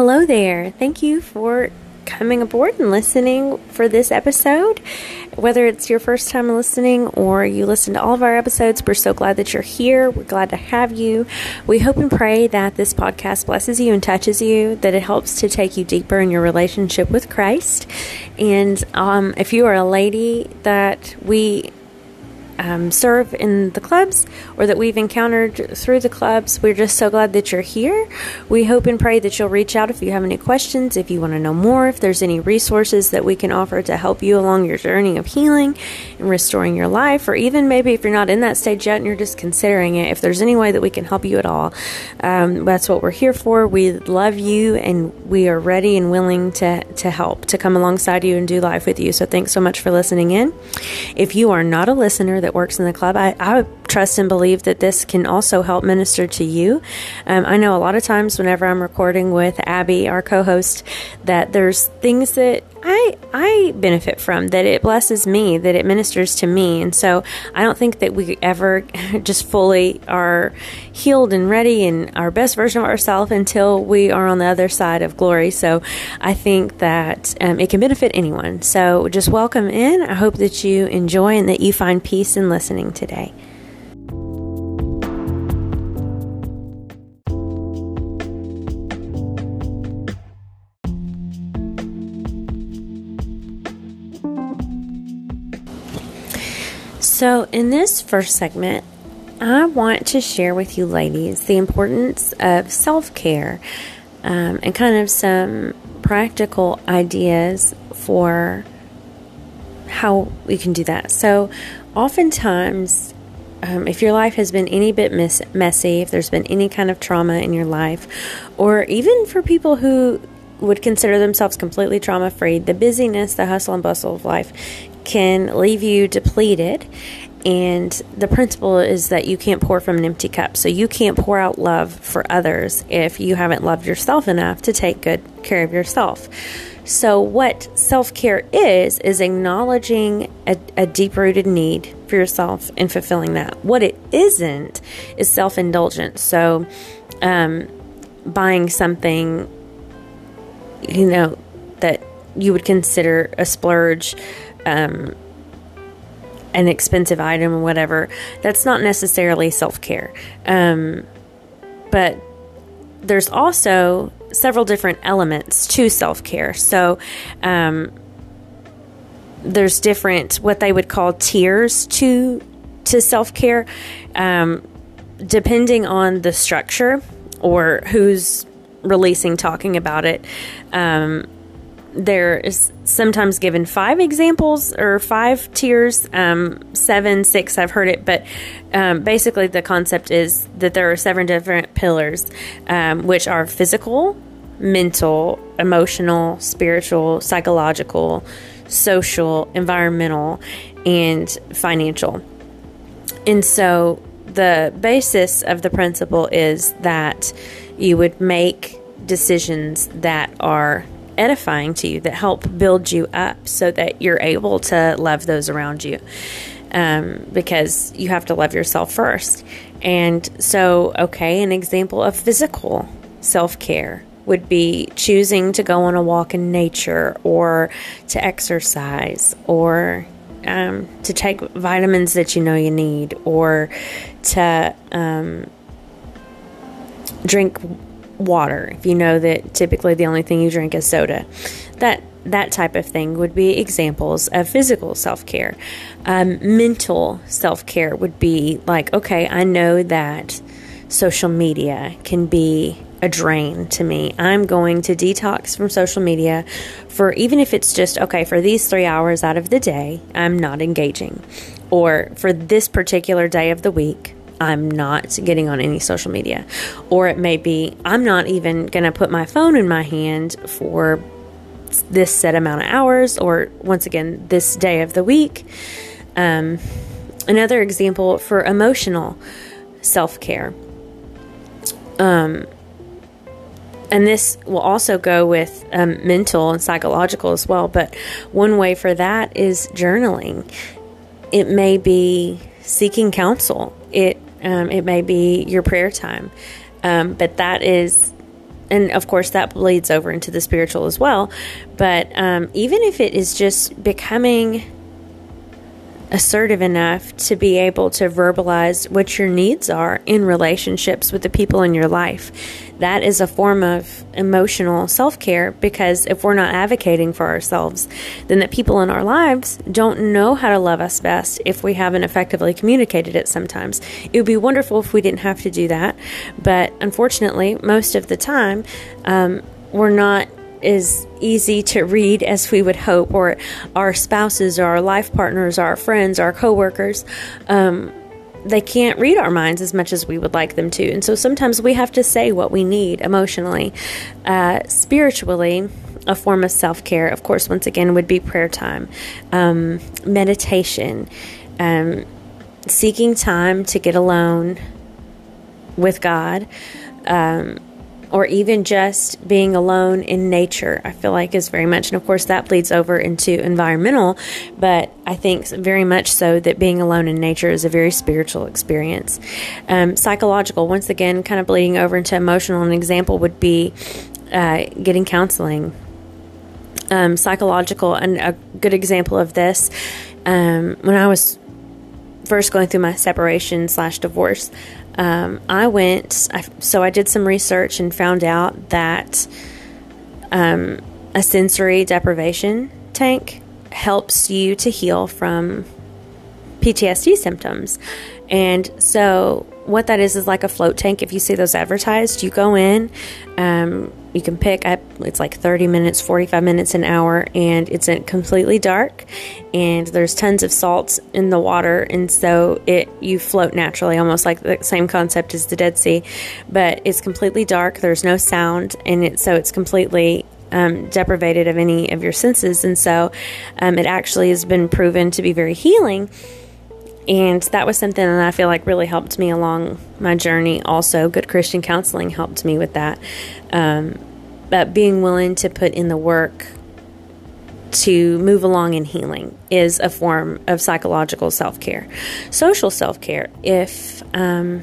Hello there. Thank you for coming aboard and listening for this episode. Whether it's your first time listening or you listen to all of our episodes, we're so glad that you're here. We're glad to have you. We hope and pray that this podcast blesses you and touches you, that it helps to take you deeper in your relationship with Christ. And um, if you are a lady that we um, serve in the clubs or that we've encountered through the clubs. We're just so glad that you're here. We hope and pray that you'll reach out if you have any questions, if you want to know more, if there's any resources that we can offer to help you along your journey of healing and restoring your life, or even maybe if you're not in that stage yet and you're just considering it, if there's any way that we can help you at all. Um, that's what we're here for. We love you and we are ready and willing to, to help, to come alongside you and do life with you. So thanks so much for listening in. If you are not a listener that that works in the club, I, I trust and believe that this can also help minister to you. Um, I know a lot of times whenever I'm recording with Abby, our co-host, that there's things that I I benefit from, that it blesses me, that it ministers to me, and so I don't think that we ever just fully are healed and ready and our best version of ourselves until we are on the other side of glory. So I think that um, it can benefit anyone. So just welcome in. I hope that you enjoy and that you find peace in listening today. So, in this first segment, I want to share with you, ladies, the importance of self care um, and kind of some practical ideas for how we can do that. So, oftentimes, um, if your life has been any bit miss- messy, if there's been any kind of trauma in your life, or even for people who would consider themselves completely trauma free, the busyness, the hustle and bustle of life can leave you depleted. And the principle is that you can't pour from an empty cup. So you can't pour out love for others if you haven't loved yourself enough to take good care of yourself. So, what self care is, is acknowledging a, a deep rooted need for yourself and fulfilling that. What it isn't is self indulgence. So, um, buying something, you know, that you would consider a splurge um, an expensive item or whatever, that's not necessarily self care. Um, but there's also several different elements to self care. So, um, there's different what they would call tiers to to self care, um, depending on the structure or who's releasing talking about it. Um, there is sometimes given five examples or five tiers, um, seven, six, I've heard it, but um, basically the concept is that there are seven different pillars, um, which are physical, mental, emotional, spiritual, psychological, social, environmental, and financial. And so the basis of the principle is that you would make decisions that are edifying to you, that help build you up so that you're able to love those around you. Um, because you have to love yourself first. And so, okay, an example of physical self care would be choosing to go on a walk in nature or to exercise or um, to take vitamins that you know you need or to um, drink water if you know that typically the only thing you drink is soda. That that type of thing would be examples of physical self-care. Um, mental self-care would be like okay i know that social media can be a drain to me. I'm going to detox from social media for even if it's just okay for these three hours out of the day i'm not engaging. Or for this particular day of the week I'm not getting on any social media. Or it may be, I'm not even going to put my phone in my hand for this set amount of hours, or once again, this day of the week. Um, another example for emotional self care. Um, and this will also go with um, mental and psychological as well. But one way for that is journaling. It may be seeking counsel. It um, it may be your prayer time. Um, but that is and of course that bleeds over into the spiritual as well. But um, even if it is just becoming assertive enough to be able to verbalize what your needs are in relationships with the people in your life. That is a form of emotional self care because if we're not advocating for ourselves, then the people in our lives don't know how to love us best if we haven't effectively communicated it sometimes. It would be wonderful if we didn't have to do that, but unfortunately, most of the time, um, we're not as easy to read as we would hope, or our spouses, or our life partners, our friends, our coworkers. Um, they can't read our minds as much as we would like them to. And so sometimes we have to say what we need emotionally. Uh, spiritually, a form of self care, of course, once again, would be prayer time, um, meditation, um, seeking time to get alone with God. Um, or even just being alone in nature, I feel like is very much, and of course that bleeds over into environmental, but I think very much so that being alone in nature is a very spiritual experience. Um, psychological, once again, kind of bleeding over into emotional. An example would be uh, getting counseling. Um, psychological, and a good example of this, um, when I was first going through my separation slash divorce, um, I went, I, so I did some research and found out that um, a sensory deprivation tank helps you to heal from PTSD symptoms. And so, what that is is like a float tank. If you see those advertised, you go in, um, you can pick up it's like 30 minutes 45 minutes an hour and it's completely dark and there's tons of salts in the water and so it you float naturally almost like the same concept as the dead sea but it's completely dark there's no sound and it so it's completely um, deprivated of any of your senses and so um, it actually has been proven to be very healing and that was something that I feel like really helped me along my journey. Also, good Christian counseling helped me with that. Um, but being willing to put in the work to move along in healing is a form of psychological self care. Social self care, if um,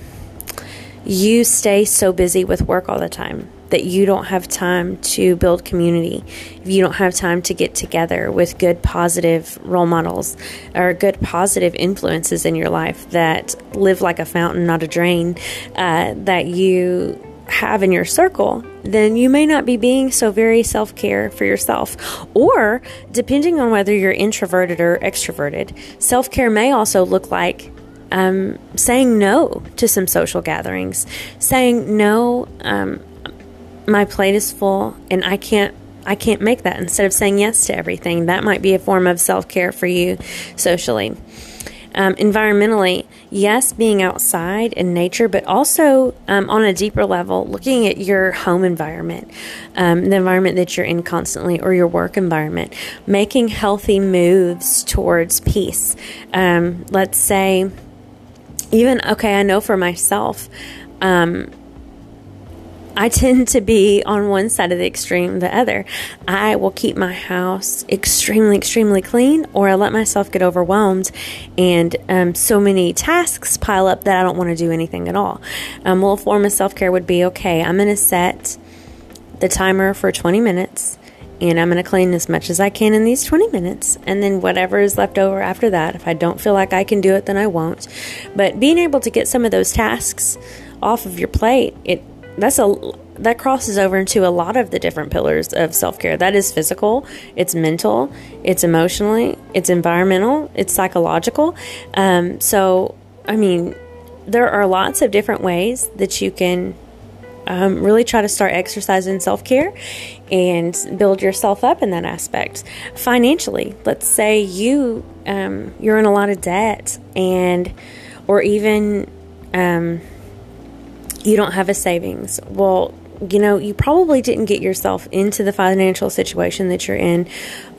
you stay so busy with work all the time, that you don't have time to build community, if you don't have time to get together with good positive role models or good positive influences in your life that live like a fountain, not a drain, uh, that you have in your circle, then you may not be being so very self care for yourself. Or, depending on whether you're introverted or extroverted, self care may also look like um, saying no to some social gatherings, saying no. Um, my plate is full and I can't I can't make that instead of saying yes to everything. That might be a form of self care for you socially. Um, environmentally, yes, being outside in nature, but also um, on a deeper level, looking at your home environment, um, the environment that you're in constantly, or your work environment, making healthy moves towards peace. Um, let's say, even, okay, I know for myself, um, I tend to be on one side of the extreme, the other. I will keep my house extremely, extremely clean, or I let myself get overwhelmed and um, so many tasks pile up that I don't want to do anything at all. Um, well, a form of self care would be okay, I'm going to set the timer for 20 minutes and I'm going to clean as much as I can in these 20 minutes. And then whatever is left over after that, if I don't feel like I can do it, then I won't. But being able to get some of those tasks off of your plate, it that's a that crosses over into a lot of the different pillars of self-care. That is physical it's mental it's emotionally it's environmental it's psychological. Um, so i mean there are lots of different ways that you can um, really try to start exercising self-care and build yourself up in that aspect. Financially let's say you um, you're in a lot of debt and or even um, you don't have a savings. Well, you know, you probably didn't get yourself into the financial situation that you're in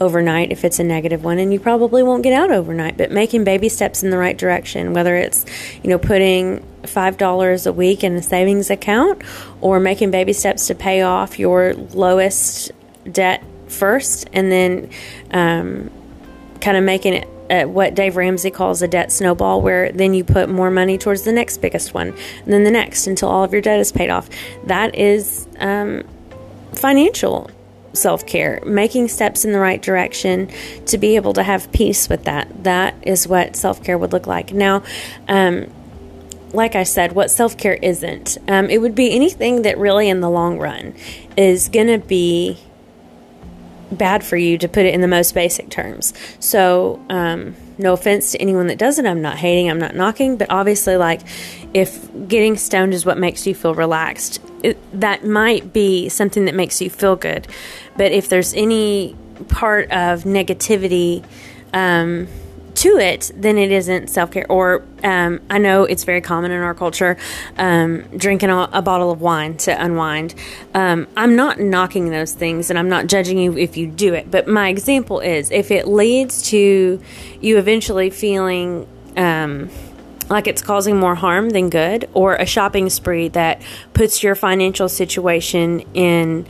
overnight if it's a negative one, and you probably won't get out overnight. But making baby steps in the right direction, whether it's, you know, putting $5 a week in a savings account or making baby steps to pay off your lowest debt first and then um, kind of making it uh, what Dave Ramsey calls a debt snowball, where then you put more money towards the next biggest one, and then the next until all of your debt is paid off. That is um, financial self care, making steps in the right direction to be able to have peace with that. That is what self care would look like. Now, um, like I said, what self care isn't. Um, it would be anything that really, in the long run, is going to be bad for you to put it in the most basic terms. So, um, no offense to anyone that does it. I'm not hating, I'm not knocking, but obviously, like, if getting stoned is what makes you feel relaxed, it, that might be something that makes you feel good. But if there's any part of negativity, um, to it, then it isn't self care. Or um, I know it's very common in our culture um, drinking a, a, bottle of wine to unwind. Um, I'm not knocking those things and I'm not judging you if you do it. But my example is if it leads to you eventually feeling um, like it's causing more harm than good, or a shopping spree that puts your financial situation in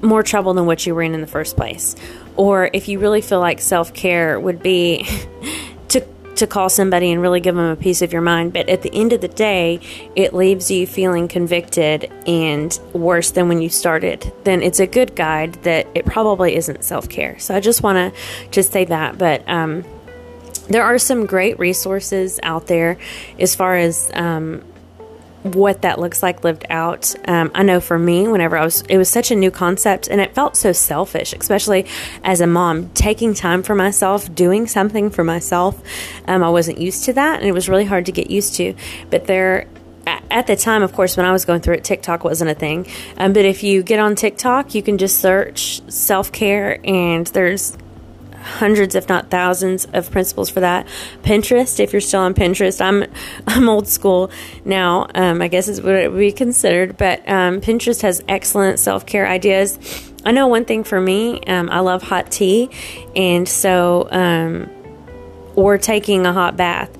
more trouble than what you were in in the first place or if you really feel like self care would be to to call somebody and really give them a piece of your mind. But at the end of the day, it leaves you feeling convicted and worse than when you started. Then it's a good guide that it probably isn't self care. So I just want to just say that. But um, there are some great resources out there as far as um, what that looks like lived out. Um, I know for me, whenever I was, it was such a new concept and it felt so selfish, especially as a mom, taking time for myself, doing something for myself. Um, I wasn't used to that and it was really hard to get used to. But there, at the time, of course, when I was going through it, TikTok wasn't a thing. Um, but if you get on TikTok, you can just search self care, and there's hundreds, if not thousands, of principles for that. Pinterest, if you're still on Pinterest, I'm I'm old school now. Um, I guess is what it would be considered, but um, Pinterest has excellent self care ideas. I know one thing for me, um, I love hot tea, and so um, or taking a hot bath.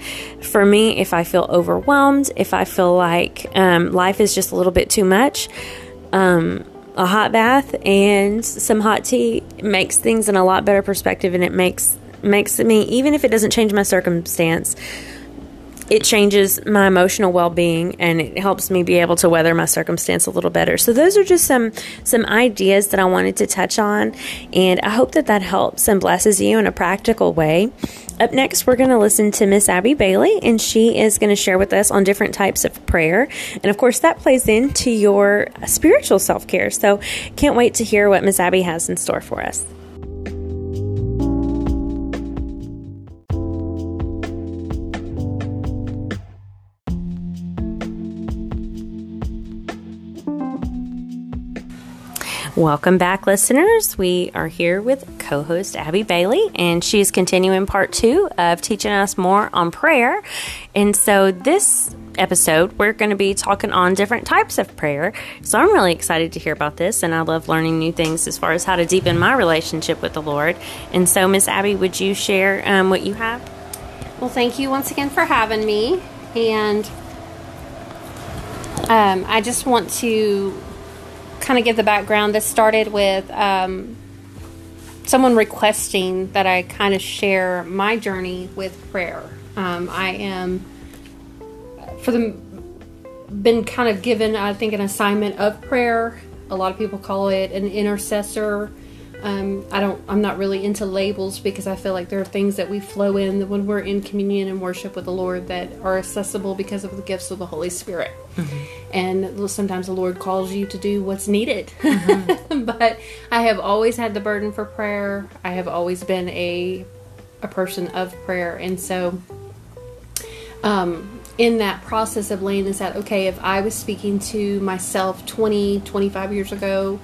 For me, if I feel overwhelmed, if I feel like um, life is just a little bit too much, um, a hot bath and some hot tea makes things in a lot better perspective and it makes makes me even if it doesn't change my circumstance it changes my emotional well-being and it helps me be able to weather my circumstance a little better. So those are just some some ideas that i wanted to touch on and i hope that that helps and blesses you in a practical way. Up next we're going to listen to miss abby bailey and she is going to share with us on different types of prayer. And of course that plays into your spiritual self-care. So can't wait to hear what miss abby has in store for us Welcome back, listeners. We are here with co host Abby Bailey, and she's continuing part two of teaching us more on prayer. And so, this episode, we're going to be talking on different types of prayer. So, I'm really excited to hear about this, and I love learning new things as far as how to deepen my relationship with the Lord. And so, Miss Abby, would you share um, what you have? Well, thank you once again for having me. And um, I just want to kind of give the background, this started with um, someone requesting that I kind of share my journey with prayer. Um, I am, for the, been kind of given, I think, an assignment of prayer. A lot of people call it an intercessor. Um, I don't. I'm not really into labels because I feel like there are things that we flow in when we're in communion and worship with the Lord that are accessible because of the gifts of the Holy Spirit. Mm-hmm. And sometimes the Lord calls you to do what's needed. Mm-hmm. but I have always had the burden for prayer. I have always been a a person of prayer, and so um, in that process of laying this out, okay, if I was speaking to myself 20, 25 years ago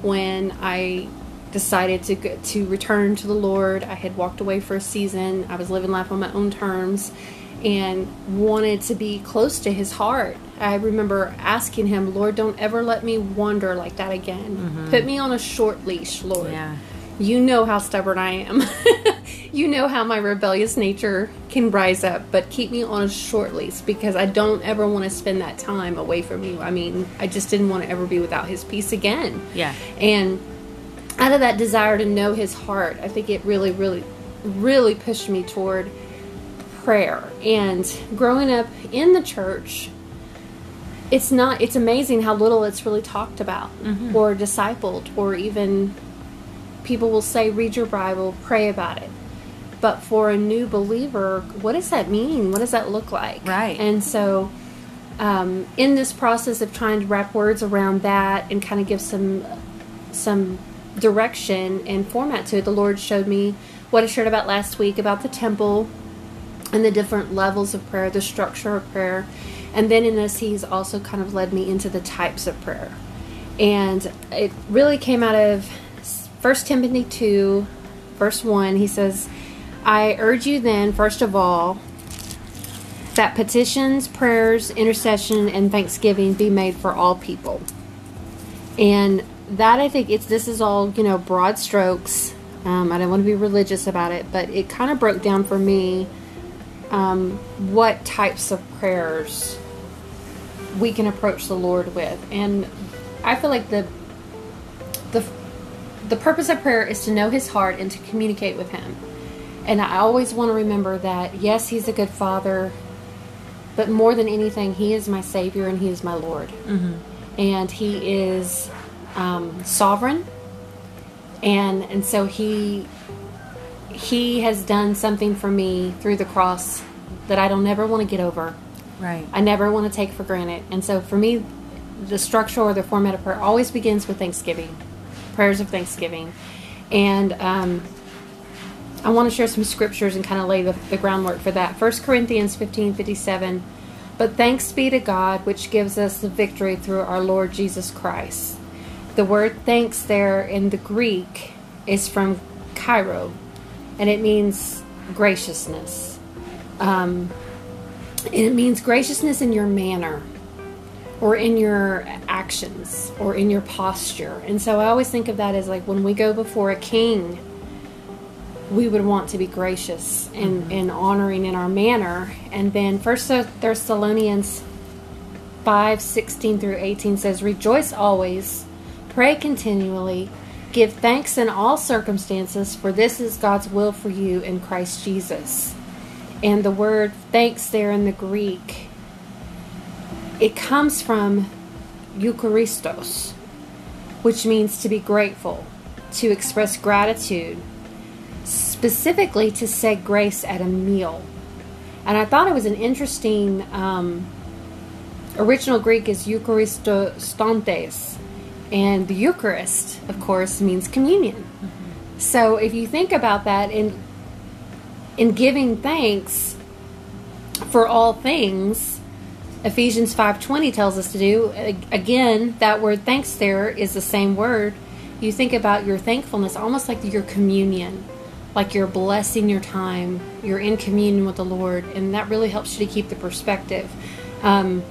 when I decided to to return to the Lord. I had walked away for a season. I was living life on my own terms and wanted to be close to his heart. I remember asking him, "Lord, don't ever let me wander like that again. Mm-hmm. Put me on a short leash, Lord." Yeah. You know how stubborn I am. you know how my rebellious nature can rise up, but keep me on a short leash because I don't ever want to spend that time away from you. I mean, I just didn't want to ever be without his peace again. Yeah. And out of that desire to know his heart, I think it really, really, really pushed me toward prayer. And growing up in the church, it's not it's amazing how little it's really talked about or discipled or even people will say read your bible pray about it. But for a new believer what does that mean? What does that look like? Right. and so um, in this process of trying to wrap words around that and kind of give some some direction and format to it the lord showed me what i shared about last week about the temple and the different levels of prayer, the structure of prayer. And then in this, he's also kind of led me into the types of prayer. And it really came out of 1 Timothy 2, verse 1. He says, I urge you then, first of all, that petitions, prayers, intercession, and thanksgiving be made for all people. And that I think it's this is all you know broad strokes. Um, I don't want to be religious about it, but it kind of broke down for me um, what types of prayers we can approach the Lord with, and I feel like the the the purpose of prayer is to know His heart and to communicate with Him. And I always want to remember that yes, He's a good Father, but more than anything, He is my Savior and He is my Lord, and He is um, sovereign, and and so He he has done something for me through the cross that I don't ever want to get over. Right. I never want to take for granted. And so for me, the structure or the format of prayer always begins with thanksgiving, prayers of thanksgiving. And um, I want to share some scriptures and kind of lay the, the groundwork for that. 1 Corinthians 15 57. But thanks be to God, which gives us the victory through our Lord Jesus Christ. The word thanks there in the Greek is from Cairo, and it means graciousness. Um, it means graciousness in your manner or in your actions or in your posture. And so I always think of that as like when we go before a king, we would want to be gracious and, and honoring in our manner. And then First Thessalonians 5 16 through 18 says, Rejoice always, pray continually, give thanks in all circumstances, for this is God's will for you in Christ Jesus. And the word thanks there in the Greek, it comes from Eucharistos, which means to be grateful, to express gratitude, specifically to say grace at a meal. And I thought it was an interesting um, original Greek is Eucharistostantes, and the Eucharist, of course, means communion. So if you think about that in in giving thanks for all things, Ephesians 5:20 tells us to do. Again, that word thanks there is the same word. You think about your thankfulness almost like your communion, like you're blessing your time, you're in communion with the Lord, and that really helps you to keep the perspective. Um,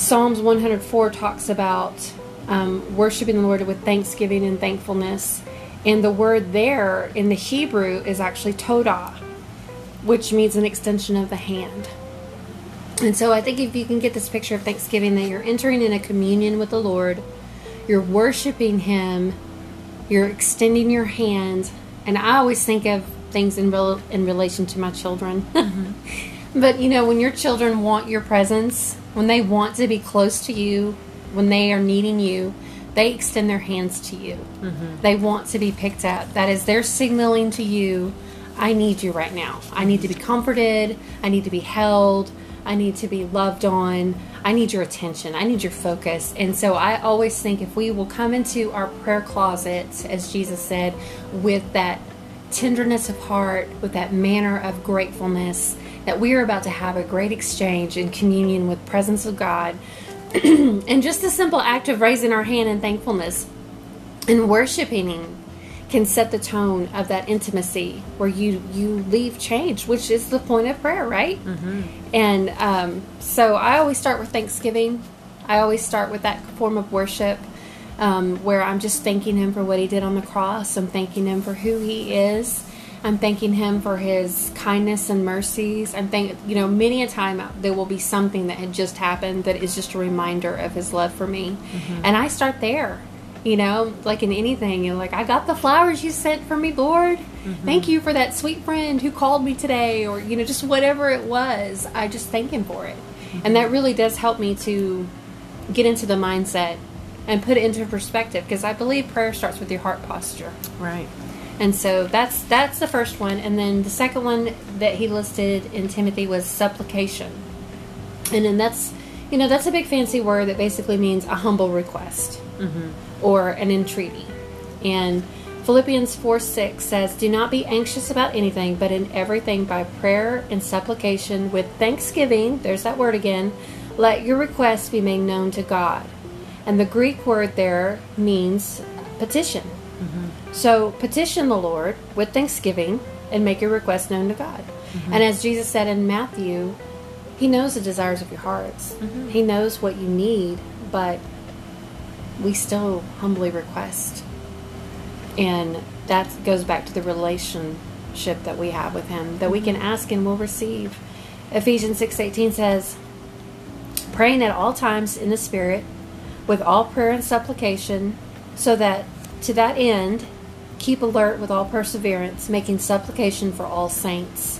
Psalms 104 talks about um, worshiping the Lord with thanksgiving and thankfulness. And the word there in the Hebrew is actually todah, which means an extension of the hand. And so I think if you can get this picture of Thanksgiving, that you're entering in a communion with the Lord, you're worshiping Him, you're extending your hand. And I always think of things in, rel- in relation to my children. But you know, when your children want your presence, when they want to be close to you, when they are needing you, they extend their hands to you. Mm-hmm. They want to be picked up. That is, they're signaling to you, I need you right now. I need to be comforted. I need to be held. I need to be loved on. I need your attention. I need your focus. And so I always think if we will come into our prayer closet, as Jesus said, with that tenderness of heart, with that manner of gratefulness, that we are about to have a great exchange in communion with presence of God. and just the simple act of raising our hand in thankfulness and worshiping Him can set the tone of that intimacy where you you leave changed, which is the point of prayer, right? Mm-hmm. And um, so I always start with Thanksgiving. I always start with that form of worship um, where I'm just thanking Him for what He did on the cross. I'm thanking Him for who He is. I'm thanking Him for His kindness and mercies. I'm thank you know many a time there will be something that had just happened that is just a reminder of His love for me, mm-hmm. and I start there. You know, like in anything, you're like, I got the flowers you sent for me, Lord. Mm-hmm. Thank you for that sweet friend who called me today, or you know, just whatever it was. I just thank Him for it, mm-hmm. And that really does help me to get into the mindset and put it into perspective because I believe prayer starts with your heart posture. Right. And so that's that's the first one, and then the second one that he listed in Timothy was supplication, and then that's you know that's a big fancy word that basically means a humble request mm-hmm. or an entreaty, and Philippians four six says, "Do not be anxious about anything, but in everything by prayer and supplication with thanksgiving." There's that word again. Let your requests be made known to God, and the Greek word there means petition. Mm-hmm. So petition the Lord with thanksgiving and make your request known to God. Mm-hmm. And as Jesus said in Matthew, He knows the desires of your hearts. Mm-hmm. He knows what you need, but we still humbly request. And that goes back to the relationship that we have with Him, that we can ask and we'll receive. Ephesians 6:18 says, praying at all times in the Spirit, with all prayer and supplication, so that to that end keep alert with all perseverance, making supplication for all saints.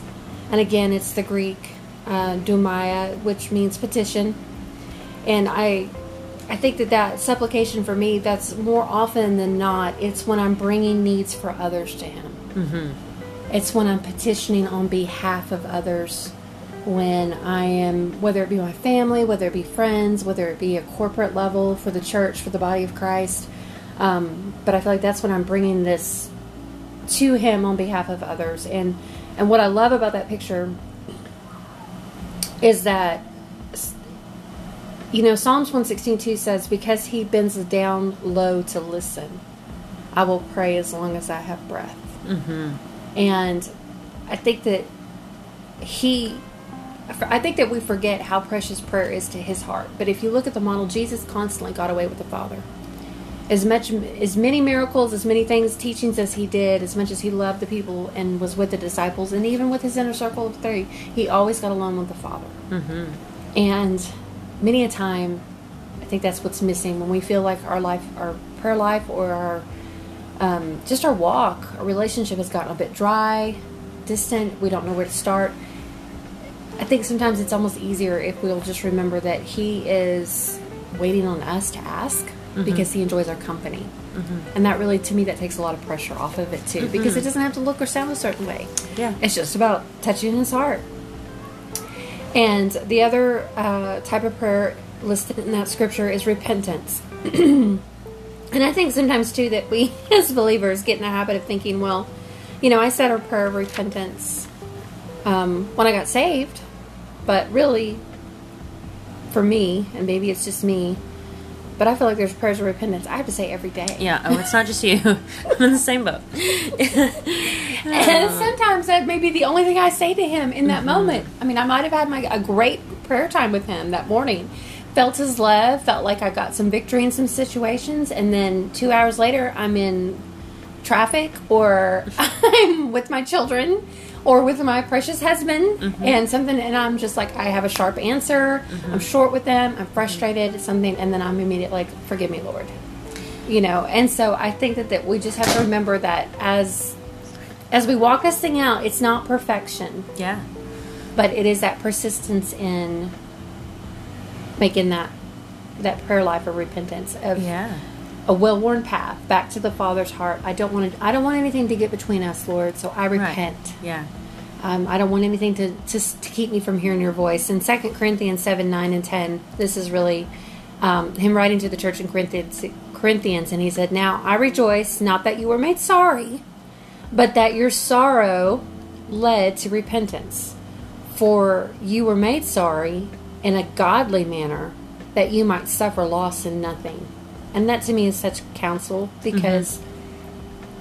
And again, it's the Greek uh, dumaya, which means petition. And I, I think that that supplication for me, that's more often than not, it's when I'm bringing needs for others to Him. Mm-hmm. It's when I'm petitioning on behalf of others when I am, whether it be my family, whether it be friends, whether it be a corporate level for the church, for the body of Christ. Um, but I feel like that's when I'm bringing this to Him on behalf of others. And and what I love about that picture is that you know Psalms one sixteen two says, "Because He bends down low to listen, I will pray as long as I have breath." Mm-hmm. And I think that He I think that we forget how precious prayer is to his heart. But if you look at the model, Jesus constantly got away with the Father. As much as many miracles, as many things, teachings as he did, as much as he loved the people and was with the disciples, and even with his inner circle of three, he always got along with the Father. Mm-hmm. And many a time, I think that's what's missing when we feel like our life, our prayer life, or our um, just our walk, our relationship has gotten a bit dry, distant. We don't know where to start. I think sometimes it's almost easier if we'll just remember that He is waiting on us to ask because He enjoys our company. And that really, to me, that takes a lot of pressure off of it too because it doesn't have to look or sound a certain way. Yeah. It's just about touching His heart. And the other uh, type of prayer listed in that scripture is repentance. and I think sometimes too that we as believers get in the habit of thinking, well, you know, I said a prayer of repentance um, when I got saved, but really, for me, and maybe it's just me, but I feel like there's prayers of repentance I have to say every day. Yeah. Oh, it's not just you. I'm in the same boat. And sometimes that may be the only thing I say to him in that mm-hmm. moment. I mean, I might have had my a great prayer time with him that morning. Felt his love, felt like I got some victory in some situations, and then two hours later, I'm in traffic or I'm with my children or with my precious husband mm-hmm. and something and I'm just like I have a sharp answer. Mm-hmm. I'm short with them. I'm frustrated something and then I'm immediately like forgive me, Lord. You know, and so I think that, that we just have to remember that as as we walk this thing out, it's not perfection, Yeah. but it is that persistence in making that that prayer life of repentance of Yeah. A well-worn path back to the Father's heart. I don't want to, I don't want anything to get between us, Lord. So I repent. Yeah. Um, I don't want anything to, to to keep me from hearing Your voice. In 2 Corinthians seven, nine, and ten, this is really um, him writing to the church in Corinthians, Corinthians, and he said, "Now I rejoice not that you were made sorry, but that your sorrow led to repentance. For you were made sorry in a godly manner, that you might suffer loss in nothing." And that to me is such counsel mm-hmm. because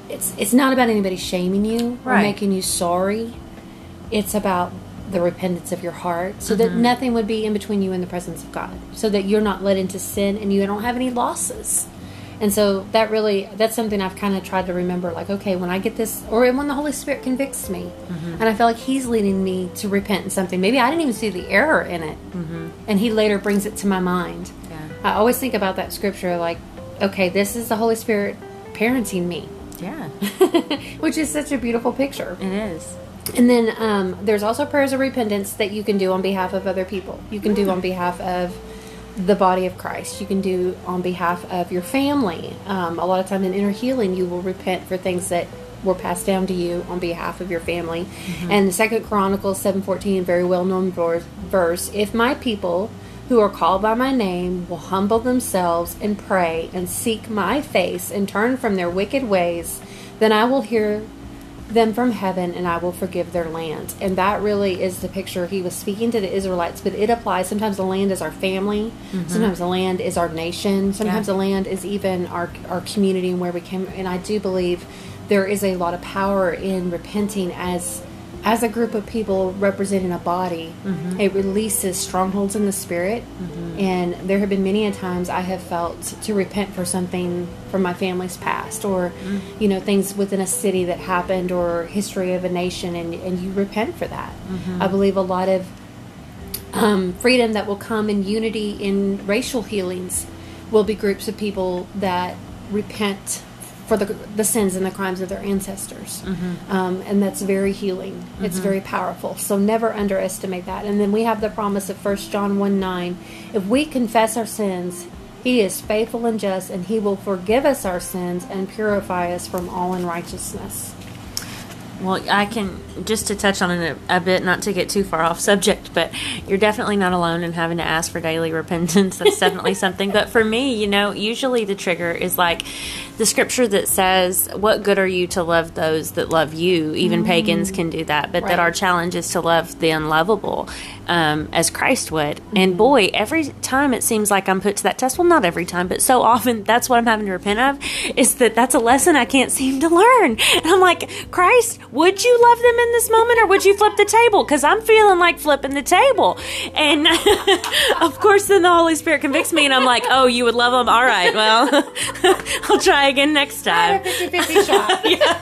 it's it's not about anybody shaming you or Right. making you sorry. It's about the repentance of your heart so that mm-hmm. nothing would be in between you and the presence of God. So that you're not led into sin and you don't have any losses. And so that really that's something I've kind of tried to remember like okay, when I get this or when the Holy Spirit convicts me mm-hmm. and I feel like he's leading me to repent in something. Maybe I didn't even see the error in it. And he later brings it to my mind. I always think about that scripture like okay, this is the Holy Spirit parenting me Yeah. which is such a beautiful picture. It is. And then um, there's also prayers of repentance that you can do on behalf of other people. You can do on behalf of the body of Christ. You can do on behalf of your family. Um, a lot of times in inner healing, you will repent for things that were passed down to you on behalf of your family. Mm-hmm. And the Second Chronicles seven fourteen, very well known verse: If my people who are called by my name will humble themselves and pray and seek my face and turn from their wicked ways, then I will hear them from heaven and I will forgive their land. And that really is the picture he was speaking to the Israelites, but it applies. Sometimes the land is our family, mm-hmm. sometimes the land is our nation, sometimes yeah. the land is even our, our community and where we came. And I do believe there is a lot of power in repenting as as a group of people representing a body, mm-hmm. it releases strongholds in the spirit. Mm-hmm. And there have been many a times I have felt to repent for something from my family's past, or mm-hmm. you know things within a city that happened, or history of a nation, and and you repent for that. Mm-hmm. I believe a lot of um, freedom that will come in unity in racial healings will be groups of people that repent for the, the sins and the crimes of their ancestors. Mm-hmm. Um, and that's very healing. Mm-hmm. It's very powerful. So never underestimate that. And then we have the promise of 1 John 1 9. If we confess our sins, he is faithful and just, and he will forgive us our sins and purify us from all unrighteousness. Well, I can just to touch on it a, bit, not to get too far off subject, but you're definitely not alone in having to ask for daily repentance. That's definitely something. But for me, you know, usually the trigger is like the scripture that says, What good are you to love those that love you? Even mm. pagans can do that, but right. that our challenge is to love the unlovable um, as Christ would. Mm-hmm. And boy, every time it seems like I'm put to that test. Well, not every time, but so often that's what I'm having to repent of is that that's a lesson I can't seem to learn. And I'm like, Christ, would you love them in this moment or would you flip the table? Because I'm feeling like flipping the table. And of course, then the Holy Spirit convicts me and I'm like, oh, you would love them? All right, well, I'll try again next time. 50-50 shot. yeah.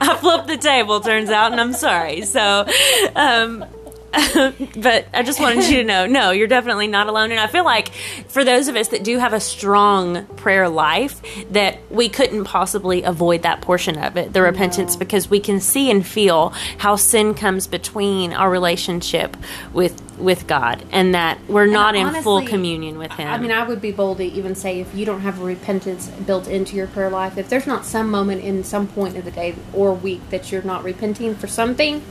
I flipped the table, turns out, and I'm sorry. So, um, but I just wanted you to know no, you're definitely not alone. And I feel like for those of us that do have a strong prayer life, that we couldn't possibly avoid that portion of it, the repentance, no. because we can see and feel how sin comes between our relationship with with God and that we're and not honestly, in full communion with Him. I mean, I would be bold to even say if you don't have repentance built into your prayer life, if there's not some moment in some point of the day or week that you're not repenting for something,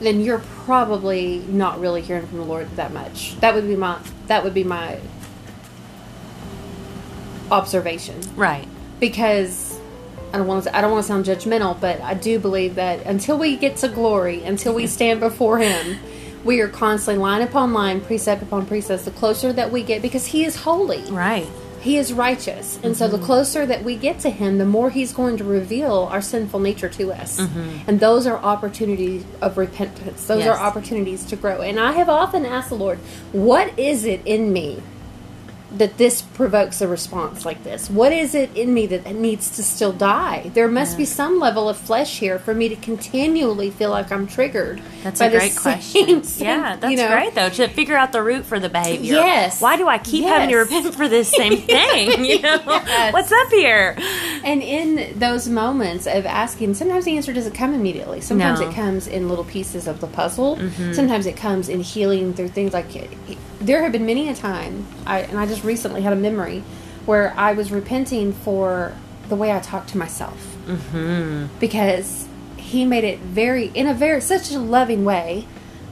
then you're probably not really hearing from the Lord that much. That would be my that would be my observation. Right. Because I don't want to I don't want to sound judgmental, but I do believe that until we get to glory, until we stand before him, we are constantly line upon line, precept upon precept. The closer that we get because he is holy. Right. He is righteous. And mm-hmm. so the mm-hmm. closer that we get to Him, the more He's going to reveal our sinful nature to us. Mm-hmm. And those are opportunities of repentance. Those yes. are opportunities to grow. And I have often asked the Lord, what is it in me that this provokes a response like this? What is it in me that needs to still die? There must yeah. be some level of flesh here for me to continually feel like I'm triggered. That's a great question. yeah, that's you know? great though to figure out the root for the behavior. Yes. Why do I keep yes. having to repent for this same thing? You know, yes. what's up here? And in those moments of asking, sometimes the answer doesn't come immediately. Sometimes no. it comes in little pieces of the puzzle. Mm-hmm. Sometimes it comes in healing through things like there have been many a time, I, and I just recently had a memory where I was repenting for the way I talked to myself mm-hmm. because he made it very in a very such a loving way.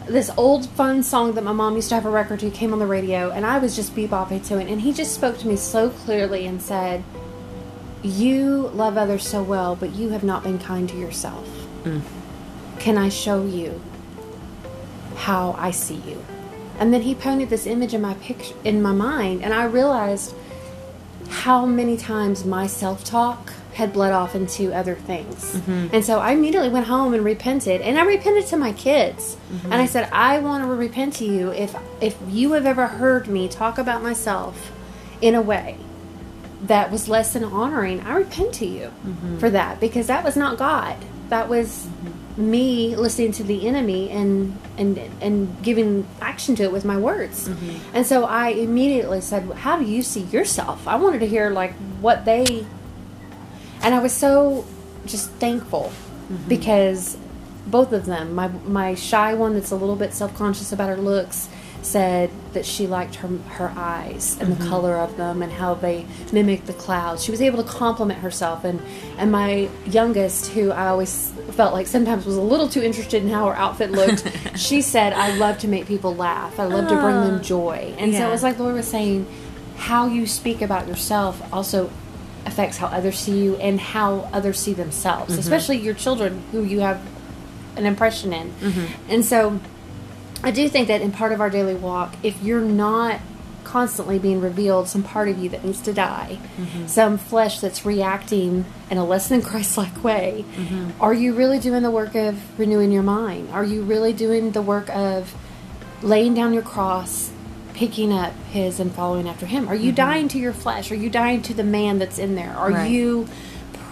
This old fun song that my mom used to have a record to came on the radio, and I was just bebopping to it, and he just spoke to me so clearly and said, "You love others so well, but you have not been kind to yourself. Mm. Can I show you how I see you?" And then he painted this image in my picture in my mind, and I realized how many times my self-talk had bled off into other things. Mm-hmm. And so I immediately went home and repented, and I repented to my kids. Mm-hmm. And I said, "I want to repent to you if if you have ever heard me talk about myself in a way that was less than honoring, I repent to you mm-hmm. for that because that was not God. That was me listening to the enemy and and and giving action to it with my words. Mm-hmm. And so I immediately said, "How do you see yourself?" I wanted to hear like what they and I was so just thankful mm-hmm. because both of them. My my shy one that's a little bit self conscious about her looks said that she liked her her eyes and the mm-hmm. color of them and how they mimic the clouds. She was able to compliment herself and and my youngest who I always felt like sometimes was a little too interested in how her outfit looked. she said I love to make people laugh. I love to bring them oh. joy. And so Yeah. it was like Laura was saying how you speak about yourself also affects how others see you and how others see themselves, mm-hmm. especially your children who you have an impression in. Mm-hmm. And so I do think that in part of our daily walk, if you're not constantly being revealed some part of you that needs to die, mm-hmm. some flesh that's reacting in a less than Christ like way, mm-hmm. are you really doing the work of renewing your mind? Are you really doing the work of laying down your cross, picking up his and following after him? Are you mm-hmm. dying to your flesh? Are you dying to the man that's in there? Are Right. you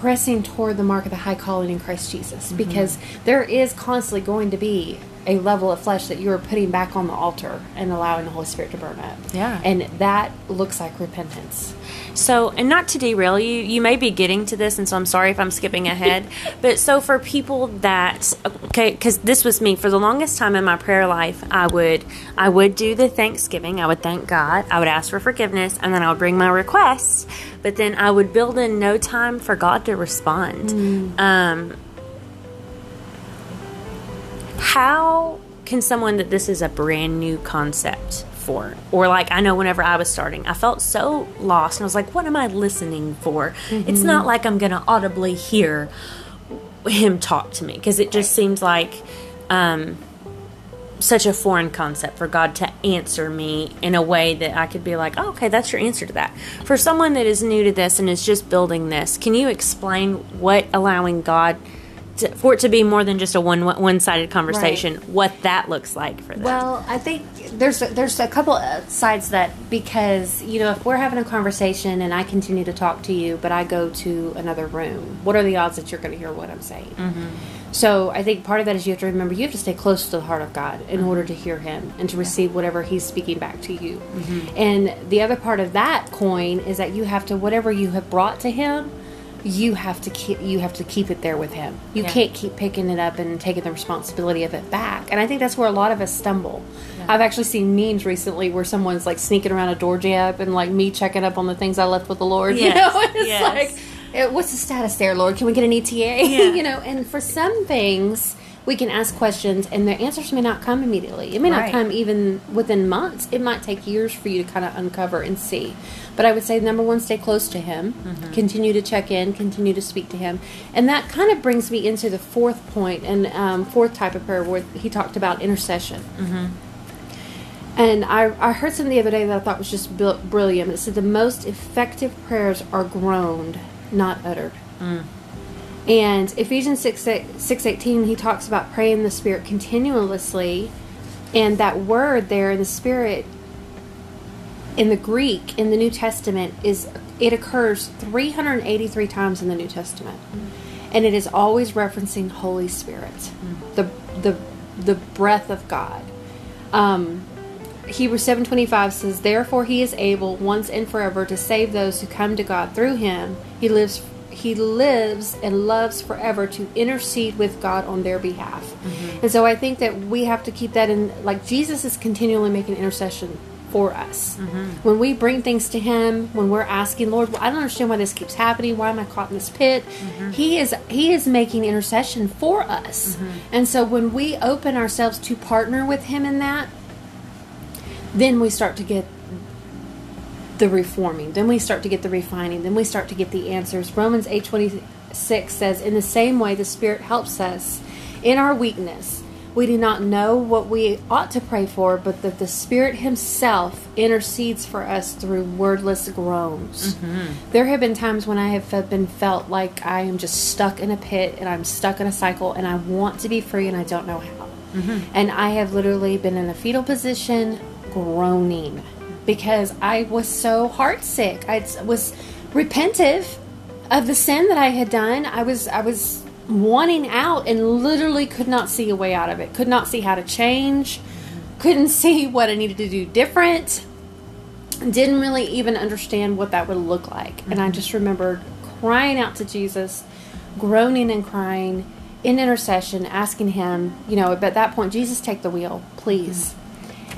pressing toward the mark of the high calling in Christ Jesus? Because there is constantly going to be a level of flesh that you are putting back on the altar and allowing the Holy Spirit to burn up. Yeah. And that looks like repentance. So, and not to derail you, you may be getting to this, and so I'm sorry if I'm skipping ahead. but so for people that, okay, because this was me for the longest time in my prayer life, I would, I would do the Thanksgiving. I would thank God. I would ask for forgiveness, and then I would bring my requests. But then I would build in no time for God to respond. Um, how can someone that this is a brand new concept for? Or like i know whenever i was starting i felt so lost and i was like what am i listening for? It's not like i'm gonna audibly hear him talk to me because it just seems like um such a foreign concept for God to answer me in a way that I could be like, oh, okay, that's your answer to that. For someone that is new to this and is just building this, can you explain what allowing God to, for it to be more than just a one one sided conversation, what that looks like for them? Well, I think there's a, there's a couple of sides that because you know if we're having a conversation and I continue to talk to you, but I go to another room, what are the odds that you're going to hear what I'm saying? Mm-hmm. So I think part of that is you have to remember you have to stay close to the heart of God in mm-hmm. order to hear Him and to receive whatever He's speaking back to you. Mm-hmm. And the other part of that coin is that you have to whatever you have brought to Him. You have to keep you have to keep it there with him. You Yeah. can't keep picking it up and taking the responsibility of it back. And I think that's where a lot of us stumble. I've actually seen memes recently where someone's like sneaking around a door jab and like me checking up on the things I left with the Lord. Yes, You know, And it's yes. like, eh, what's the status there, Lord? Can we get an ETA? Yeah. you know, and for some things we can ask questions and the answers may not come immediately. It may not come even within months. It might take years for you to kind of uncover and see. But I would say number one, stay close to Him. Mm-hmm. Continue to check in. Continue to speak to Him. And that kind of brings me into the fourth point and um, fourth type of prayer where He talked about intercession. Mm-hmm. And I, I heard something the other day that I thought was just bri- brilliant. It said the most effective prayers are groaned, not uttered. And Ephesians 6, 6 18, he talks about praying the Spirit continuously. And that word there in the Spirit, in the Greek, in the New Testament, is it occurs 383 times in the New Testament. And it is always referencing Holy Spirit, the, the, the breath of God. Um, Hebrews 7:25 says, "Therefore he is able once and forever to save those who come to God through him. He lives he lives and loves forever to intercede with God on their behalf." Mm-hmm. And so I think that we have to keep that in like Jesus is continually making intercession for us. Mm-hmm. When we bring things to him, when we're asking, "Lord, well, I don't understand why this keeps happening. Why am I caught in this pit?" Mm-hmm. He is he is making intercession for us. And so when we open ourselves to partner with him in that, then we start to get the reforming. Then we start to get the refining. Then we start to get the answers. Romans 8.26 says in the same way the spirit helps us in our weakness. We do not know what we ought to pray for but that the spirit himself intercedes for us through wordless groans. Mm-hmm. There have been times when i have been felt like i am just stuck in a pit and i'm stuck in a cycle and i want to be free and i don't know how. Mm-hmm. And I have literally been in a fetal position groaning because I was so heartsick. I was repentive of the sin that I had done. I was I was wanting out and literally could not see a way out of it. Could not see how to change. Couldn't see what I needed to do different. Didn't really even understand what that would look like. And I mm-hmm. just remembered crying out to Jesus, groaning and crying in intercession, asking Him, you know, at that point, Jesus, take the wheel, please. Mm-hmm.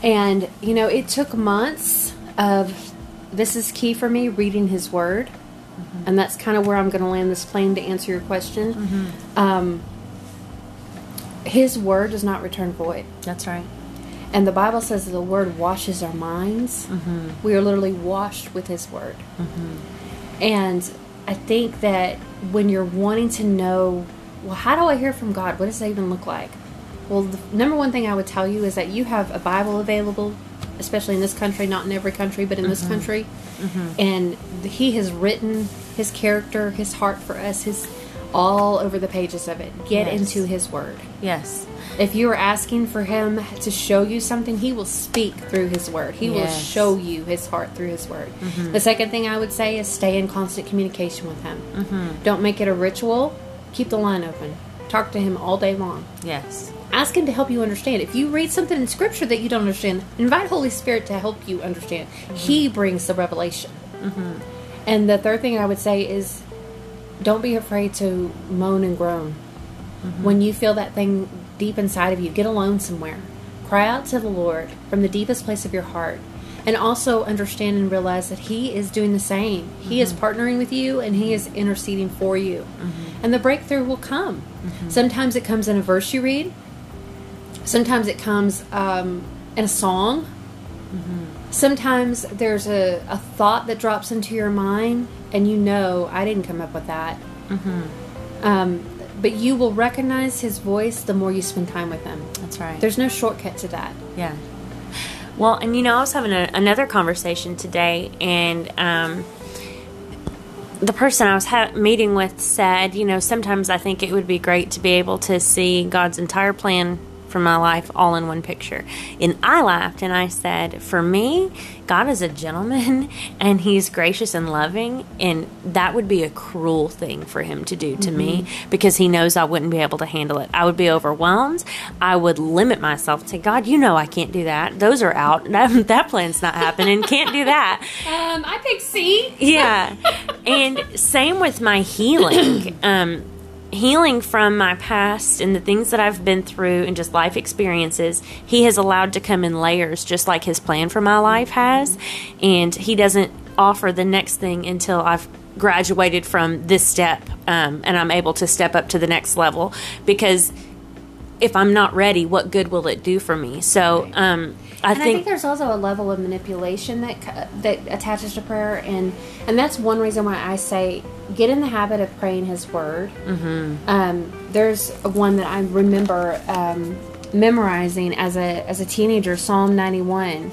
And, you know, it took months of this is key for me reading His Word. Mm-hmm. And that's kind of where I'm going to land this plane to answer your question. Mm-hmm. Um, his Word does not return void. That's right. And the Bible says that the Word washes our minds. Mm-hmm. We are literally washed with His Word. And I think that when you're wanting to know, well, how do I hear from God? What does that even look like? Well, the number one thing I would tell you is that you have a Bible available, especially in this country, not in every country, but in this mm-hmm. country. Mm-hmm. And He has written His character, His heart for us, His all over the pages of it. Get Yes. into His Word. Yes. If you are asking for him to show you something, he will speak through his word. He will show you his heart through his word. Mm-hmm. The second thing I would say is stay in constant communication with him. Don't make it a ritual. Keep the line open. Talk to him all day long. Yes. Ask him to help you understand. If you read something in scripture that you don't understand, invite Holy Spirit to help you understand. He mm-hmm. brings the revelation. Mm-hmm. And the third thing I would say is don't be afraid to moan and groan. Mm-hmm. When you feel that thing deep inside of you, get alone somewhere. Cry out to the Lord from the deepest place of your heart. And also understand and realize that He is doing the same. He is partnering with you and He is interceding for you. And the breakthrough will come. Sometimes it comes in a verse you read, sometimes it comes um, in a song. Sometimes there's a, a thought that drops into your mind, and you know, I didn't come up with that. Um, but you will recognize his voice the more you spend time with him. That's right. There's no shortcut to that. Yeah. Well, and you know, I was having a, another conversation today, and um, the person I was ha- meeting with said, you know, sometimes I think it would be great to be able to see God's entire plan for my life all in one picture. And I laughed and I said, for me, God is a gentleman and he's gracious and loving, and that would be a cruel thing for him to do to me because he knows I wouldn't be able to handle it. I would be overwhelmed. I would limit myself to God, you know, I can't do that. Those are out. That, that plan's not happening. Can't do that. Um, I pick C. Yeah. and same with my healing. Um, healing from my past and the things that I've been through and just life experiences, he has allowed to come in layers just like his plan for my life has. And he doesn't offer the next thing until I've graduated from this step um, and I'm able to step up to the next level because if I'm not ready, what good will it do for me? So, um, I and I think, think there's also a level of manipulation that that attaches to prayer, and and that's one reason why I say get in the habit of praying His Word. Mm-hmm. Um, there's one that I remember um, memorizing as a as a teenager, Psalm 91,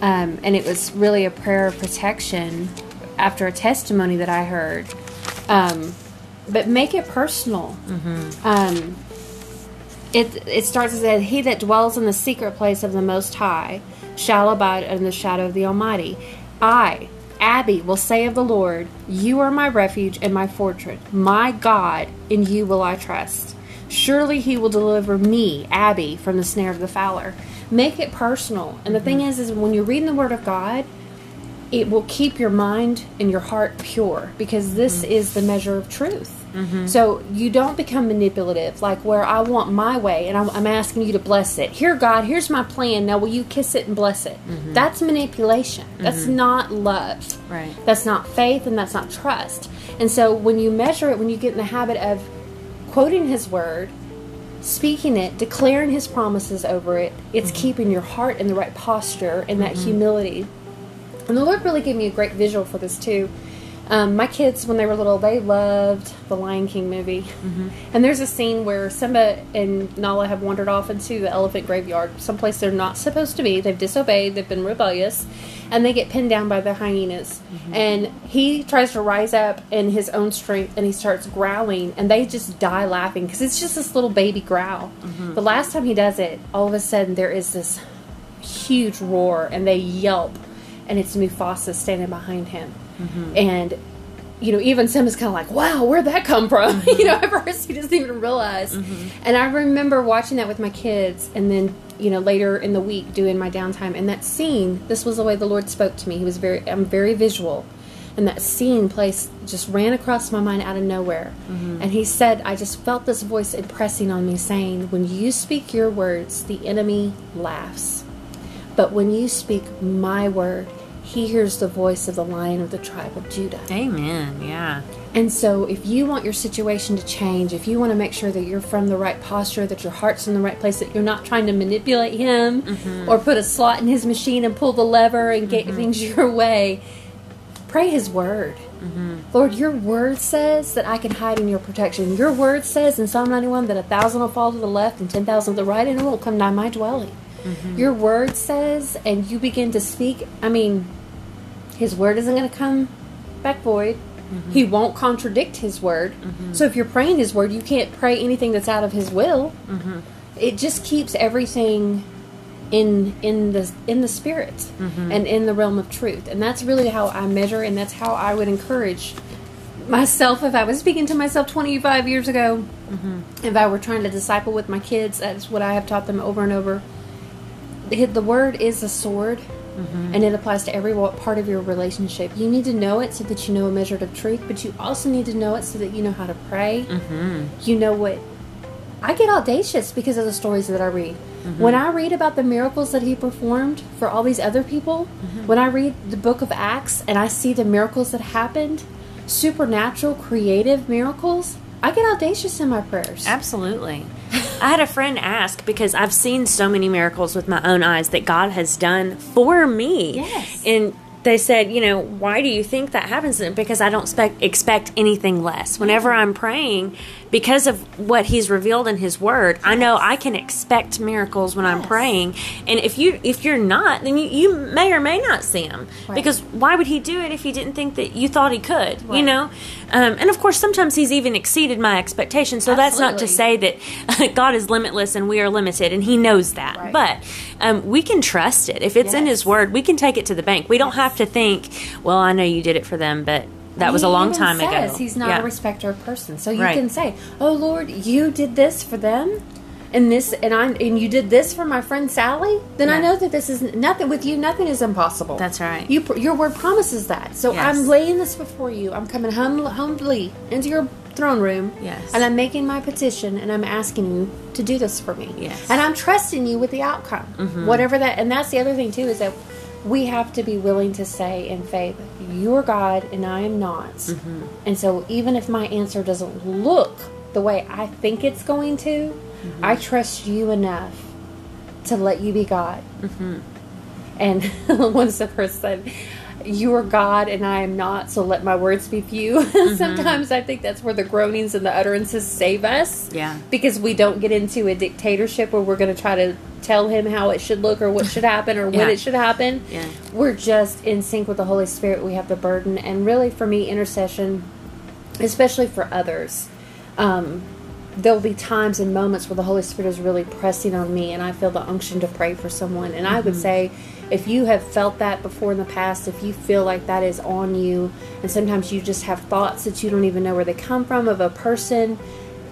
um, and it was really a prayer of protection after a testimony that I heard. Um, but make it personal. Um, it it starts as that he that dwells in the secret place of the most high shall abide in the shadow of the almighty. I abby will say of the lord you are my refuge and my fortress. My god in you will i trust. Surely he will deliver me abby from the snare of the fowler. Make it personal. And the thing mm-hmm. is is when you're reading the word of god it will keep your mind and your heart pure because this mm-hmm. is the measure of truth. Mm-hmm. So you don't become manipulative, like where I want my way and I'm, I'm asking you to bless it. Here, God, here's my plan. Now, will you kiss it and bless it? Mm-hmm. That's manipulation. That's mm-hmm. not love. Right. That's not faith and that's not trust. And so when you measure it, when you get in the habit of quoting His word, speaking it, declaring His promises over it, it's keeping your heart in the right posture and that humility. And the Lord really gave me a great visual for this too. Um, my kids, when they were little, they loved the Lion King movie. Mm-hmm. And there's a scene where Simba and Nala have wandered off into the elephant graveyard, someplace they're not supposed to be. They've disobeyed, they've been rebellious, and they get pinned down by the hyenas. Mm-hmm. And he tries to rise up in his own strength and he starts growling, and they just die laughing because it's just this little baby growl. Mm-hmm. The last time he does it, all of a sudden there is this huge roar, and they yelp and it's Mufasa standing behind him. Mm-hmm. And you know, even Simba's kind of like, "Wow, where'd that come from?" you know, mm-hmm. at first he doesn't even realize. Mm-hmm. And I remember watching that with my kids, and then you know later in the week doing my downtime. And that scene, this was the way the Lord spoke to me. He was very, I'm very visual. and that scene place just ran across my mind out of nowhere. And he said, I just felt this voice impressing on me saying, When you speak your words, the enemy laughs. But when you speak my word, he hears the voice of the lion of the tribe of Judah. Amen. Yeah. And so, if you want your situation to change, if you want to make sure that you're from the right posture, that your heart's in the right place, that you're not trying to manipulate him mm-hmm. or put a slot in his machine and pull the lever and get mm-hmm. things your way, pray his word. Mm-hmm. Lord, your word says that I can hide in your protection. Your word says in Psalm 91 that a thousand will fall to the left and ten thousand to the right, and it won't come nigh my dwelling. Your word says, and you begin to speak. I mean, his word isn't going to come back void. Mm-hmm. He won't contradict his word. Mm-hmm. So if you're praying his word, you can't pray anything that's out of his will. Mm-hmm. It just keeps everything in in the in the spirit and in the realm of truth. And that's really how I measure and that's how I would encourage myself if I was speaking to myself 25 years ago. If I were trying to disciple with my kids, that's what I have taught them over and over. The the word is a sword Mm-hmm. and it applies to every part of your relationship. You need to know it so that you know a measure of truth, but you also need to know it so that you know how to pray. Mm-hmm. You know what. I get audacious because of the stories that I read. Mm-hmm. When I read about the miracles that he performed for all these other people, when I read the book of Acts and I see the miracles that happened, supernatural, creative miracles, I get audacious in my prayers. Absolutely. I had a friend ask because I've seen so many miracles with my own eyes that God has done for me. Yes. And they said, you know, why do you think that happens? Because I don't spec- expect anything less. Whenever I'm praying, because of what He's revealed in His Word, I know I can expect miracles when I'm praying. And if you if you're not, then you, you may or may not see them. Right. Because why would He do it if He didn't think that you thought He could? You know, um, and of course sometimes He's even exceeded my expectations. So that's not to say that God is limitless and we are limited, and He knows that. Right. But um, we can trust it. If it's in His Word, we can take it to the bank. We don't have to think, well, I know you did it for them, but that was a long time says ago. He's not Yeah. a respecter of person, so you Right. can say, "Oh Lord, you did this for them, and this, and I, and you did this for my friend Sally." Then I know that this is nothing with you. Nothing is impossible. That's right. You, your word promises that. So Yes. I'm laying this before you. I'm coming hum- humbly into your throne room. Yes. And I'm making my petition, and I'm asking you to do this for me. Yes. And I'm trusting you with the outcome, mm-hmm. whatever that. And that's the other thing too is that we have to be willing to say in faith, "You're God, and I am not." Mm-hmm. And so, even if my answer doesn't look the way I think it's going to, mm-hmm. I trust you enough to let you be God. Mm-hmm. And one person said, You are God and I am not, so let my words be few. Sometimes I think that's where the groanings and the utterances save us. Yeah. Because we don't get into a dictatorship where we're going to try to tell him how it should look or what should happen or when it should happen. Yeah. We're just in sync with the Holy Spirit. We have the burden. And really, for me, intercession, especially for others, um, there'll be times and moments where the Holy Spirit is really pressing on me and I feel the unction to pray for someone. And I would say, if you have felt that before in the past, if you feel like that is on you, and sometimes you just have thoughts that you don't even know where they come from of a person,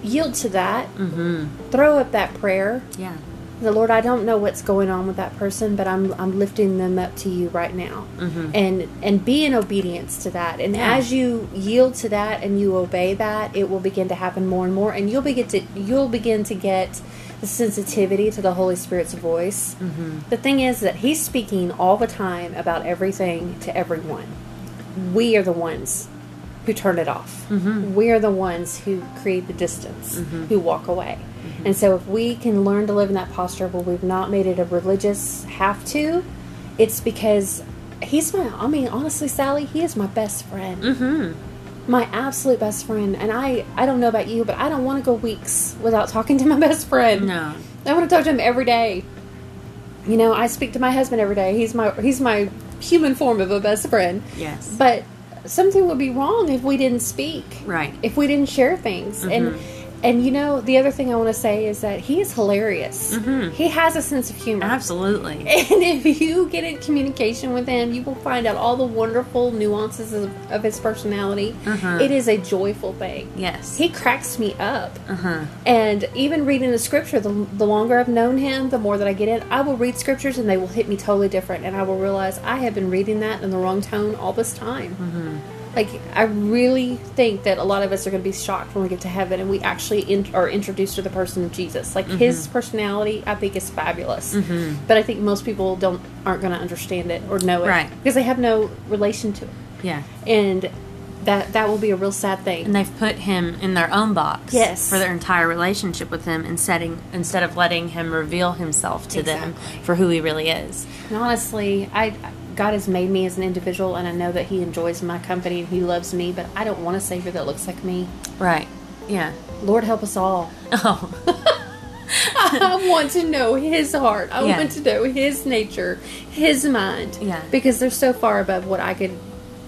yield to that. Mm-hmm. Throw up that prayer. Yeah. The Lord, I don't know what's going on with that person, but I'm I'm lifting them up to you right now, mm-hmm. and and be in obedience to that. And Yeah. as you yield to that and you obey that, it will begin to happen more and more, and you'll begin to you'll begin to get the sensitivity to the Holy Spirit's voice. Mm-hmm. The thing is that He's speaking all the time about everything to everyone. We are the ones who turn it off. Mm-hmm. We are the ones who create the distance, who walk away. And so, if we can learn to live in that posture where we've not made it a religious have to, it's because he's my, I mean, honestly, Sally, he is my best friend. Mm-hmm. My absolute best friend. And I, I don't know about you, but I don't want to go weeks without talking to my best friend. No. I want to talk to him every day. You know, I speak to my husband every day. He's my he's my human form of a best friend. Yes. But something would be wrong if we didn't speak. Right. If we didn't share things. And And you know, the other thing I want to say is that he is hilarious. Mhm. He has a sense of humor. Absolutely. And if you get in communication with him, you will find out all the wonderful nuances of, of his personality. Uh-huh. It is a joyful thing. Yes. He cracks me up. Uh huh. And even reading the scripture, the, the longer I've known him, the more that I get in, I will read scriptures and they will hit me totally different. And I will realize I have been reading that in the wrong tone all this time. Mm-hmm. Like, I really think that a lot of us are going to be shocked when we get to heaven and we actually in, are introduced to the person of Jesus. Like, his Mm-hmm. personality, I think, is fabulous. But I think most people don't aren't going to understand it or know it. Right. Because they have no relation to it. Yeah. And that, that will be a real sad thing. And they've put him in their own box. Yes. For their entire relationship with him, and setting instead of letting him reveal himself to them for who he really is. And honestly, I God has made me as an individual, and I know that He enjoys my company and He loves me. But I don't want a Savior that looks like me. Right. Yeah. Lord, help us all. Oh. I want to know His heart. I Yeah. want to know His nature, His mind. Yeah. because they're so far above what I could,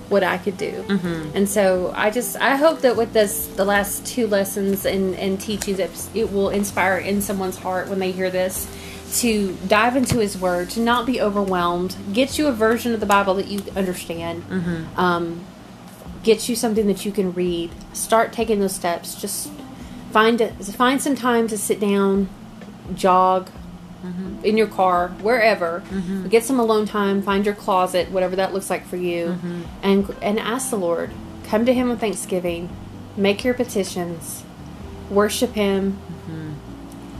what I could do. Mm-hmm. And so I just I hope that with this, the last two lessons and and teachings, it, it will inspire in someone's heart when they hear this. To dive into His Word, to not be overwhelmed, get you a version of the Bible that you understand, mm-hmm. um, get you something that you can read. Start taking those steps. Just find it. Find some time to sit down, jog, mm-hmm. in your car, wherever. Mm-hmm. Get some alone time. Find your closet, whatever that looks like for you, and and ask the Lord. Come to Him with thanksgiving. Make your petitions. Worship Him.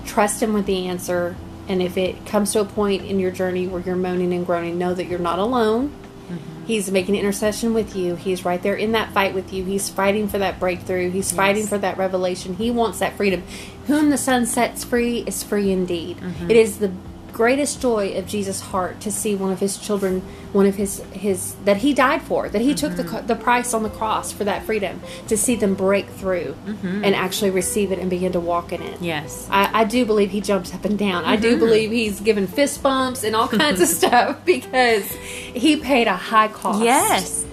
Trust Him with the answer. And if it comes to a point in your journey where you're moaning and groaning, know that you're not alone. Mm-hmm. He's making intercession with you. He's right there in that fight with you. He's fighting for that breakthrough. He's fighting for that revelation. He wants that freedom. Whom the Son sets free is free indeed. Mm-hmm. It is the greatest joy of Jesus' heart to see one of his children, one of his his that he died for, that he took the mm-hmm. the price on the cross for that freedom, to see them break through mm-hmm. and actually receive it and begin to walk in it. Yes. I, I do believe he jumps up and down. I do mm-hmm. believe he's given fist bumps and all kinds of stuff because he paid a high cost Yes.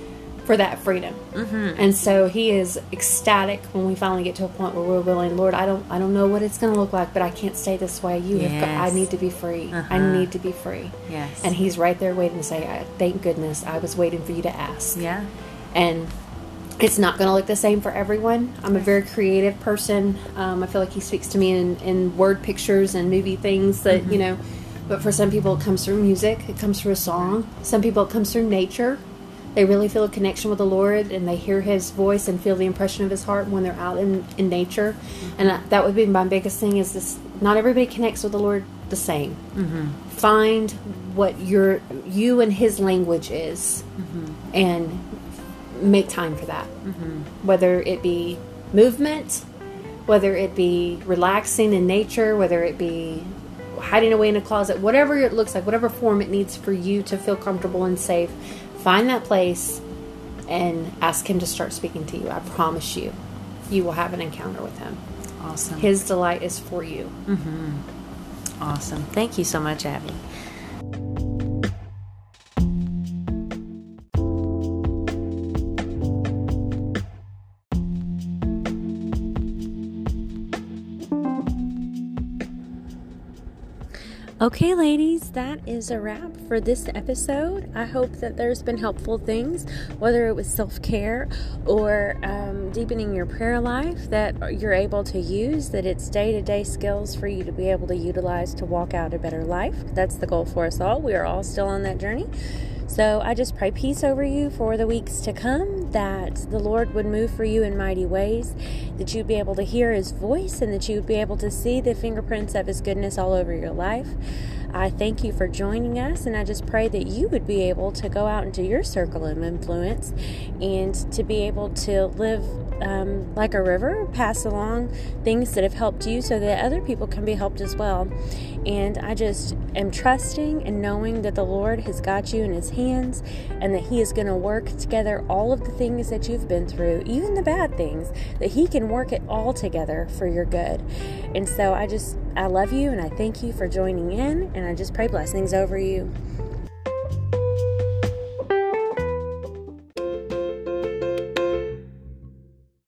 For that freedom. Mm-hmm. And so he is ecstatic when we finally get to a point where we're willing, Lord, I don't I don't know what it's going to look like, but I can't stay this way. You have got, I need to be free. I Uh-huh. need to be free. Yes. And he's right there waiting to say, I, thank goodness I was waiting for you to ask Yeah. and it's not going to look the same for everyone. I'm a very creative person. Um, I feel like he speaks to me in, in word pictures and movie things that, you know, but for some people it comes through music, it comes through a song. Some people it comes through nature. They really feel a connection with the Lord and they hear his voice and feel the impression of his heart when they're out in, in nature. Mm-hmm. And uh, that would be my biggest thing is this not everybody connects with the Lord the same. Mm-hmm. Find what your you and his language is mm-hmm. and make time for that. Whether it be movement, whether it be relaxing in nature, whether it be hiding away in a closet, whatever it looks like, whatever form it needs for you to feel comfortable and safe, find that place and ask Him to start speaking to you. I promise you, you will have an encounter with Him. Awesome. His delight is for you. Mm-hmm. awesome. Thank you so much, Abby. Okay, ladies, that is a wrap for this episode. I hope that there's been helpful things, whether it was self care or um, deepening your prayer life, that you're able to use, that it's day to day skills for you to be able to utilize to walk out a better life. That's the goal for us all. We are all still on that journey. So I just pray peace over you for the weeks to come, that the Lord would move for you in mighty ways, that you'd be able to hear His voice, and that you would be able to see the fingerprints of His goodness all over your life. I thank you for joining us, and I just pray that you would be able to go out into your circle of influence and to be able to live um, like a river, pass along things that have helped you so that other people can be helped as well. And I just am trusting and knowing that the Lord has got you in His hands and that He is going to work together all of the things that you've been through, even the bad things, that He can work it all together for your good. And so I just, I love you and I thank you for joining in, and I just pray blessings over you.